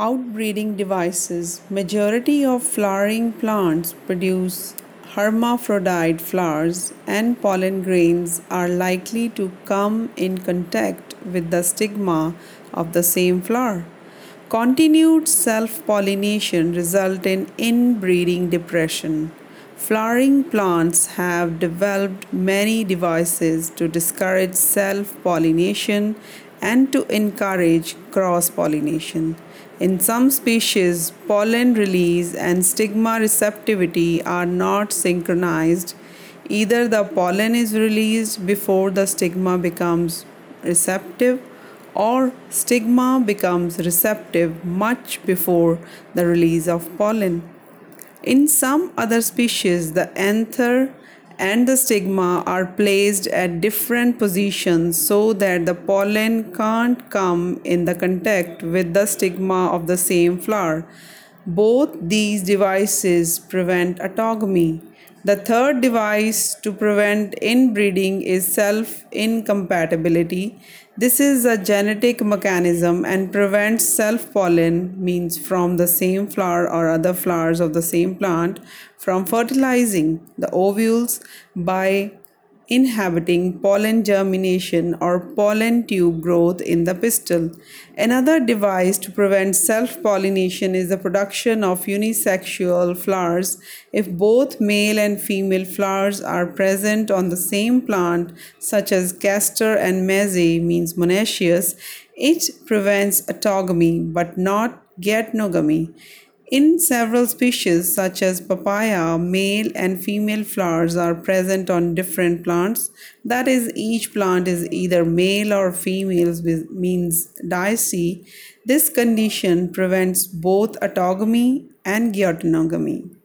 outbreeding devices, majority of flowering plants produce hermaphrodite flowers and pollen grains are likely to come in contact with the stigma of the same flower. Continued self-pollination result in inbreeding depression. Flowering plants have developed many devices to discourage self-pollination and to encourage cross-pollination. In some species, pollen release and stigma receptivity are not synchronized. Either the pollen is released before the stigma becomes receptive or stigma becomes receptive much before the release of pollen. In some other species, the anther and the stigma are placed at different positions so that the pollen can't come in the contact with the stigma of the same flower. Both these devices prevent autogamy. The third device to prevent inbreeding is self incompatibility. This is a genetic mechanism and prevents self pollen, means from the same flower or other flowers of the same plant, from fertilizing the ovules by inhibiting pollen germination or pollen tube growth in the pistil. Another device to prevent self-pollination is the production of unisexual flowers. If both male and female flowers are present on the same plant, such as castor and maize means monoecious, it prevents autogamy but not geitonogamy. In several species, such as papaya, male and female flowers are present on different plants. That is, each plant is either male or female, means dioecy. This condition prevents both autogamy and geitonogamy.